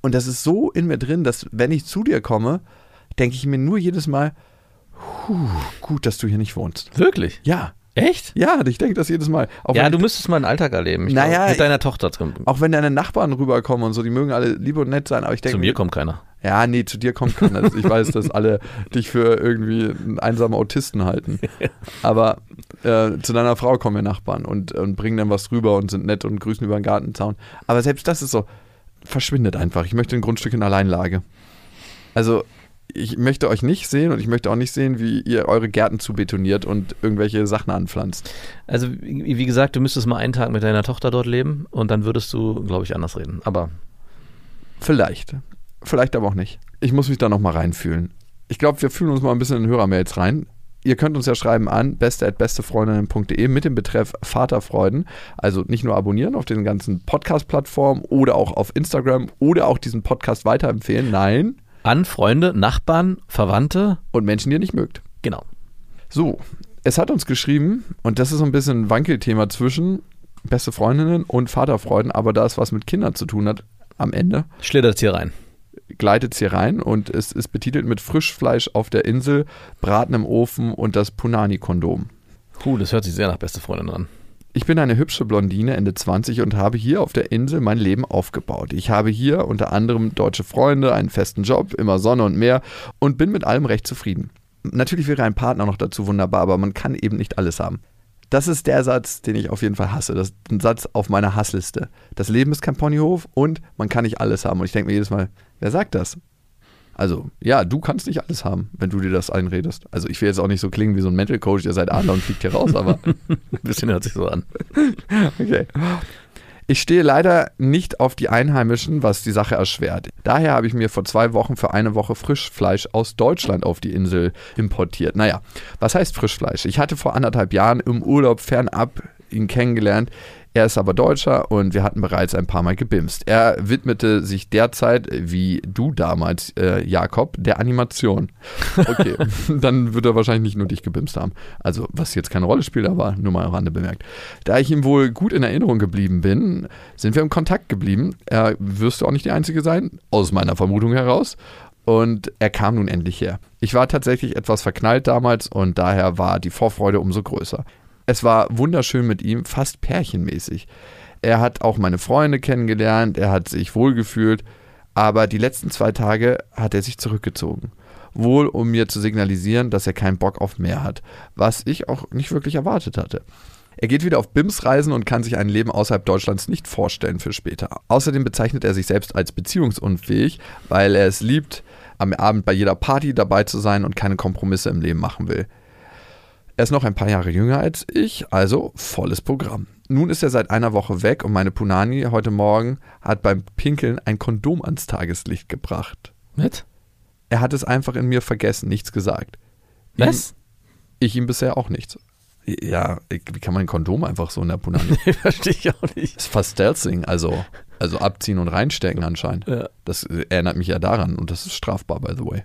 Und das ist so in mir drin, dass wenn ich zu dir komme, denke ich mir nur jedes Mal, gut, dass du hier nicht wohnst. Wirklich? Ja. Echt? Ja, ich denke das jedes Mal. Auch ja, du müsstest mal einen Alltag erleben. Ich naja, glaub, mit deiner Tochter drin. Auch wenn deine Nachbarn rüberkommen und so, die mögen alle lieb und nett sein, aber ich denke. Zu mir kommt keiner. Ja, nee, zu dir kommt keiner. ich weiß, dass alle dich für irgendwie einen einsamen Autisten halten. Aber äh, zu deiner Frau kommen wir Nachbarn und, und bringen dann was rüber und sind nett und grüßen über den Gartenzaun. Aber selbst das ist so, verschwindet einfach. Ich möchte ein Grundstück in Alleinlage. Also ich möchte euch nicht sehen und ich möchte auch nicht sehen, wie ihr eure Gärten zubetoniert und irgendwelche Sachen anpflanzt. Also, wie gesagt, du müsstest mal einen Tag mit deiner Tochter dort leben und dann würdest du, glaube ich, anders reden. Aber. Vielleicht. Vielleicht aber auch nicht. Ich muss mich da nochmal reinfühlen. Ich glaube, wir fühlen uns mal ein bisschen in Hörermails rein. Ihr könnt uns ja schreiben an beste.bestefreundinnen.de mit dem Betreff Vaterfreuden. Also nicht nur abonnieren auf den ganzen Podcast-Plattformen oder auch auf Instagram oder auch diesen Podcast weiterempfehlen. Nein, an Freunde, Nachbarn, Verwandte. Und Menschen, die ihr nicht mögt. Genau. So, es hat uns geschrieben, und das ist so ein bisschen ein Wankelthema zwischen beste Freundinnen und Vaterfreuden, aber da es was mit Kindern zu tun hat, am Ende. Schlittert es hier rein. Gleitet es hier rein und es ist betitelt mit Frischfleisch auf der Insel, Braten im Ofen und das Punani-Kondom. Puh, das hört sich sehr nach beste Freundin an. Ich bin eine hübsche Blondine, Ende 20 und habe hier auf der Insel mein Leben aufgebaut. Ich habe hier unter anderem deutsche Freunde, einen festen Job, immer Sonne und Meer und bin mit allem recht zufrieden. Natürlich wäre ein Partner noch dazu wunderbar, aber man kann eben nicht alles haben. Das ist der Satz, den ich auf jeden Fall hasse. Das ist ein Satz auf meiner Hassliste. Das Leben ist kein Ponyhof und man kann nicht alles haben. Und ich denke mir jedes Mal, wer sagt das? Also, ja, du kannst nicht alles haben, wenn du dir das einredest. Also, ich will jetzt auch nicht so klingen wie so ein Mental Coach, der seit Adler und fliegt hier raus, aber. ein bisschen hört sich so an. okay. Ich stehe leider nicht auf die Einheimischen, was die Sache erschwert. Daher habe ich mir vor zwei Wochen für eine Woche Frischfleisch aus Deutschland auf die Insel importiert. Naja, was heißt Frischfleisch? Ich hatte vor anderthalb Jahren im Urlaub fernab ihn kennengelernt. Er ist aber Deutscher und wir hatten bereits ein paar Mal gebimst. Er widmete sich derzeit, wie du damals, äh, Jakob, der Animation. Okay, dann wird er wahrscheinlich nicht nur dich gebimst haben. Also, was jetzt keine Rolle spielt, aber nur mal am Rande bemerkt. Da ich ihm wohl gut in Erinnerung geblieben bin, sind wir im Kontakt geblieben. Er wirst du auch nicht die Einzige sein, aus meiner Vermutung heraus. Und er kam nun endlich her. Ich war tatsächlich etwas verknallt damals und daher war die Vorfreude umso größer. Es war wunderschön mit ihm, fast pärchenmäßig. Er hat auch meine Freunde kennengelernt, er hat sich wohlgefühlt, aber die letzten zwei Tage hat er sich zurückgezogen. Wohl, um mir zu signalisieren, dass er keinen Bock auf mehr hat, was ich auch nicht wirklich erwartet hatte. Er geht wieder auf BIMS-Reisen und kann sich ein Leben außerhalb Deutschlands nicht vorstellen für später. Außerdem bezeichnet er sich selbst als beziehungsunfähig, weil er es liebt, am Abend bei jeder Party dabei zu sein und keine Kompromisse im Leben machen will. Er ist noch ein paar Jahre jünger als ich, also volles Programm. Nun ist er seit einer Woche weg und meine Punani heute Morgen hat beim Pinkeln ein Kondom ans Tageslicht gebracht. Mit? Er hat es einfach in mir vergessen, nichts gesagt. Was? Ich ihm bisher auch nichts. Ja, wie kann man ein Kondom einfach so in der Punani? Verstehe ich auch nicht. Das ist fast Stealthing, also, also abziehen und reinstecken anscheinend. Ja. Das erinnert mich ja daran und das ist strafbar, by the way.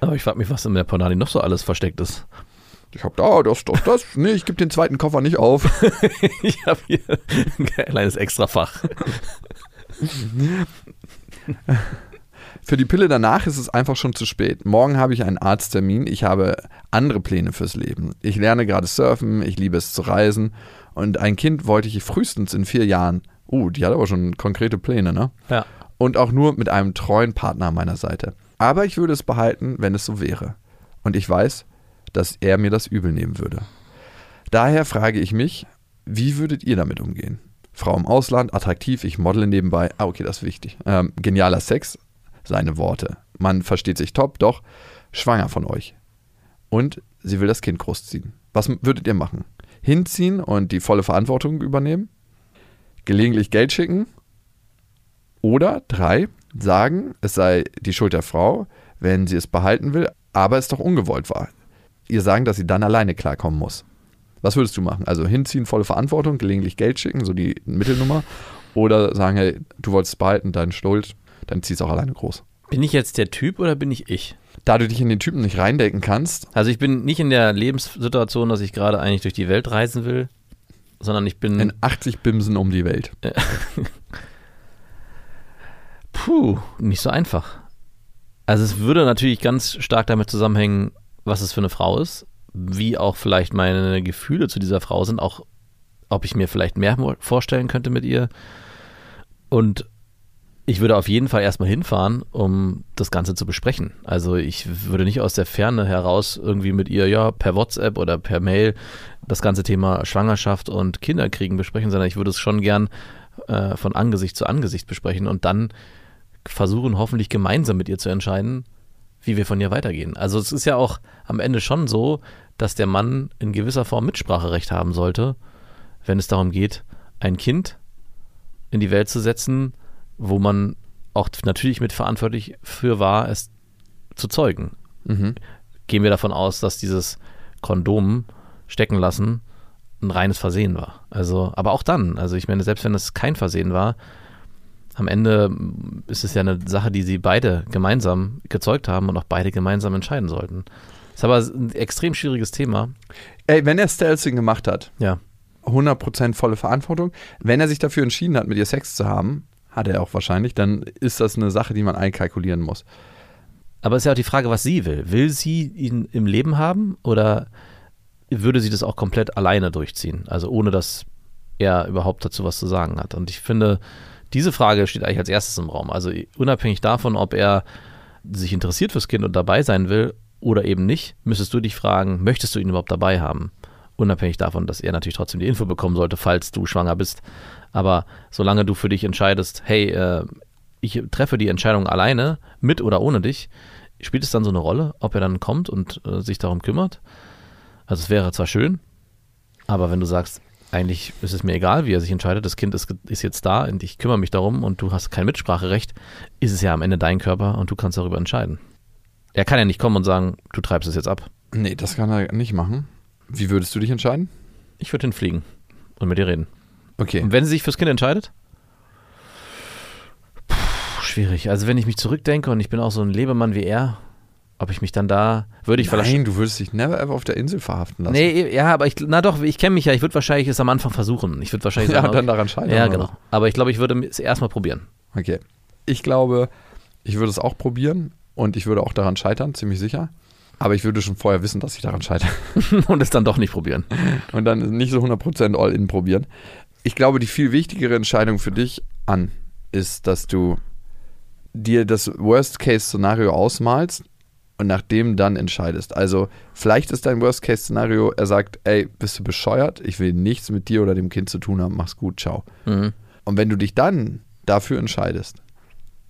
Aber ich frage mich, was in der Ponani noch so alles versteckt ist. Ich hab da, das, das, das. Nee, ich gebe den zweiten Koffer nicht auf. ich habe hier ein kleines Extrafach. Für die Pille danach ist es einfach schon zu spät. Morgen habe ich einen Arzttermin. Ich habe andere Pläne fürs Leben. Ich lerne gerade surfen, ich liebe es zu reisen. Und ein Kind wollte ich frühestens in vier Jahren. Uh, die hat aber schon konkrete Pläne, ne? Ja. Und auch nur mit einem treuen Partner an meiner Seite. Aber ich würde es behalten, wenn es so wäre. Und ich weiß, dass er mir das übel nehmen würde. Daher frage ich mich, wie würdet ihr damit umgehen? Frau im Ausland, attraktiv, ich modele nebenbei. Ah, okay, das ist wichtig. Ähm, genialer Sex, seine Worte. Man versteht sich top, doch schwanger von euch. Und sie will das Kind großziehen. Was würdet ihr machen? Hinziehen und die volle Verantwortung übernehmen? Gelegentlich Geld schicken? Oder drei, sagen, es sei die Schuld der Frau, wenn sie es behalten will, aber es doch ungewollt war. Ihr sagen, dass sie dann alleine klarkommen muss. Was würdest du machen? Also hinziehen, volle Verantwortung, gelegentlich Geld schicken, so die Mittelnummer. Oder sagen, hey, du wolltest es behalten, deine Schuld, dann ziehst du auch alleine groß. Bin ich jetzt der Typ oder bin ich ich? Da du dich in den Typen nicht reindenken kannst, Also ich bin nicht in der Lebenssituation, dass ich gerade eigentlich durch die Welt reisen will, sondern ich bin in 80 Bimsen um die Welt. Puh, nicht so einfach. Also es würde natürlich ganz stark damit zusammenhängen, was es für eine Frau ist, wie auch vielleicht meine Gefühle zu dieser Frau sind, auch ob ich mir vielleicht mehr vorstellen könnte mit ihr. Und ich würde auf jeden Fall erstmal hinfahren, um das Ganze zu besprechen. Also ich würde nicht aus der Ferne heraus irgendwie mit ihr, ja, per WhatsApp oder per Mail das ganze Thema Schwangerschaft und Kinderkriegen besprechen, sondern ich würde es schon gern äh, von Angesicht zu Angesicht besprechen und dann versuchen, hoffentlich gemeinsam mit ihr zu entscheiden, wie wir von ihr weitergehen. Also es ist ja auch am Ende schon so, dass der Mann in gewisser Form Mitspracherecht haben sollte, wenn es darum geht, ein Kind in die Welt zu setzen, wo man auch natürlich mitverantwortlich für war, es zu zeugen. Mhm. Gehen wir davon aus, dass dieses Kondom stecken lassen ein reines Versehen war. Also, aber auch dann, also ich meine, selbst wenn es kein Versehen war, am Ende ist es ja eine Sache, die sie beide gemeinsam gezeugt haben und auch beide gemeinsam entscheiden sollten. Ist aber ein extrem schwieriges Thema. Ey, wenn er Stealthing gemacht hat, Ja. 100% volle Verantwortung. Wenn er sich dafür entschieden hat, mit ihr Sex zu haben, hat er auch wahrscheinlich, dann ist das eine Sache, die man einkalkulieren muss. Aber es ist ja auch die Frage, was sie will. Will sie ihn im Leben haben oder würde sie das auch komplett alleine durchziehen? Also ohne, dass er überhaupt dazu was zu sagen hat. Und ich finde, diese Frage steht eigentlich als erstes im Raum. Also unabhängig davon, ob er sich interessiert fürs Kind und dabei sein will oder eben nicht, müsstest du dich fragen, möchtest du ihn überhaupt dabei haben? Unabhängig davon, dass er natürlich trotzdem die Info bekommen sollte, falls du schwanger bist. Aber solange du für dich entscheidest, hey, äh, ich treffe die Entscheidung alleine, mit oder ohne dich, spielt es dann so eine Rolle, ob er dann kommt und äh, sich darum kümmert? Also es wäre zwar schön, aber wenn du sagst, eigentlich ist es mir egal, wie er sich entscheidet, das Kind ist, ist jetzt da und ich kümmere mich darum und du hast kein Mitspracherecht, ist es ja am Ende dein Körper und du kannst darüber entscheiden. Er kann ja nicht kommen und sagen, du treibst es jetzt ab. Nee, das kann er nicht machen. Wie würdest du dich entscheiden? Ich würde hinfliegen und mit dir reden. Okay. Und wenn sie sich fürs Kind entscheidet? Puh, schwierig. Also wenn ich mich zurückdenke und ich bin auch so ein Lebemann wie er, ob ich mich dann da, würde ich vielleicht. Nein, du würdest dich never ever auf der Insel verhaften lassen. Nee, ja, aber ich, na doch, ich kenne mich ja, ich würde wahrscheinlich es am Anfang versuchen. Ich würde wahrscheinlich Ja, sagen, und dann daran scheitern. ja, oder genau. Aber ich glaube, ich würde es erstmal probieren. Okay. Ich glaube, ich würde es auch probieren und ich würde auch daran scheitern, ziemlich sicher. Aber ich würde schon vorher wissen, dass ich daran scheitere. und es dann doch nicht probieren. Und dann nicht so 100% All-In probieren. Ich glaube, die viel wichtigere Entscheidung für dich an ist, dass du dir das Worst-Case-Szenario ausmalst und nach dem dann entscheidest. Also vielleicht ist dein Worst-Case-Szenario, er sagt, ey, bist du bescheuert? Ich will nichts mit dir oder dem Kind zu tun haben. Mach's gut, ciao. Mhm. Und wenn du dich dann dafür entscheidest,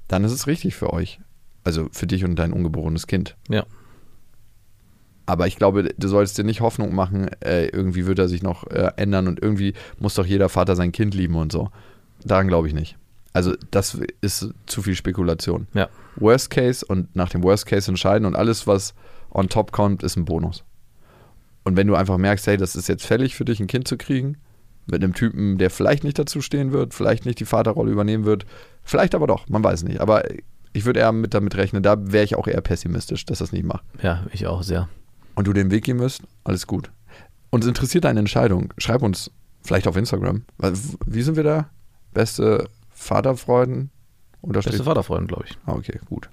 dann ist es richtig für euch. Also für dich und dein ungeborenes Kind. Ja. Aber ich glaube, du sollst dir nicht Hoffnung machen, äh, irgendwie wird er sich noch äh, ändern und irgendwie muss doch jeder Vater sein Kind lieben und so. Daran glaube ich nicht. Also das ist zu viel Spekulation. Ja. Worst Case und nach dem Worst Case entscheiden und alles, was on top kommt, ist ein Bonus. Und wenn du einfach merkst, hey, das ist jetzt fällig für dich, ein Kind zu kriegen, mit einem Typen, der vielleicht nicht dazu stehen wird, vielleicht nicht die Vaterrolle übernehmen wird, vielleicht aber doch, man weiß nicht. Aber ich würde eher mit damit rechnen, da wäre ich auch eher pessimistisch, dass das nicht macht Ja, ich auch sehr. und du den Weg gehen müsst, alles gut. Uns interessiert deine Entscheidung. Schreib uns vielleicht auf Instagram. Wie sind wir da? Beste Vaterfreuden? Unterstrich. Beste Vaterfreund, glaube ich. Ah, okay, gut.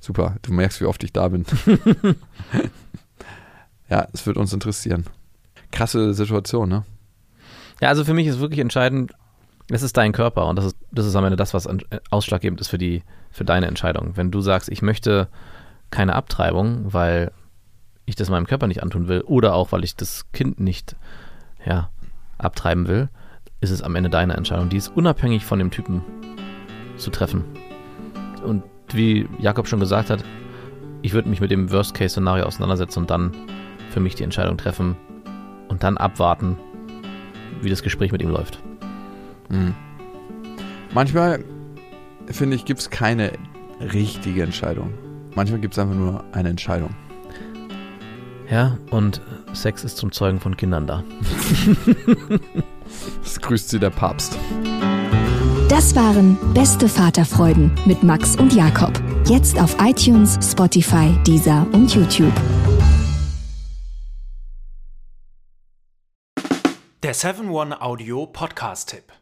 Super. Du merkst, wie oft ich da bin. ja, es wird uns interessieren. Krasse Situation, ne? Ja, also für mich ist wirklich entscheidend, es ist dein Körper und das ist, das ist am Ende das, was äh, ausschlaggebend ist für, die, für deine Entscheidung. Wenn du sagst, ich möchte keine Abtreibung, weil ich das meinem Körper nicht antun will oder auch, weil ich das Kind nicht ja, abtreiben will, ist es am Ende deine Entscheidung. Die ist unabhängig von dem Typen zu treffen. Und wie Jakob schon gesagt hat, ich würde mich mit dem Worst-Case-Szenario auseinandersetzen und dann für mich die Entscheidung treffen und dann abwarten, wie das Gespräch mit ihm läuft. Mhm. Manchmal, finde ich, gibt es keine richtige Entscheidung. Manchmal gibt es einfach nur eine Entscheidung. Ja, und Sex ist zum Zeugen von Kindern da. Das grüßt sie der Papst. Das waren Beste Vaterfreuden mit Max und Jakob. Jetzt auf iTunes, Spotify, Deezer und YouTube. Der 7-One-Audio-Podcast-Tipp.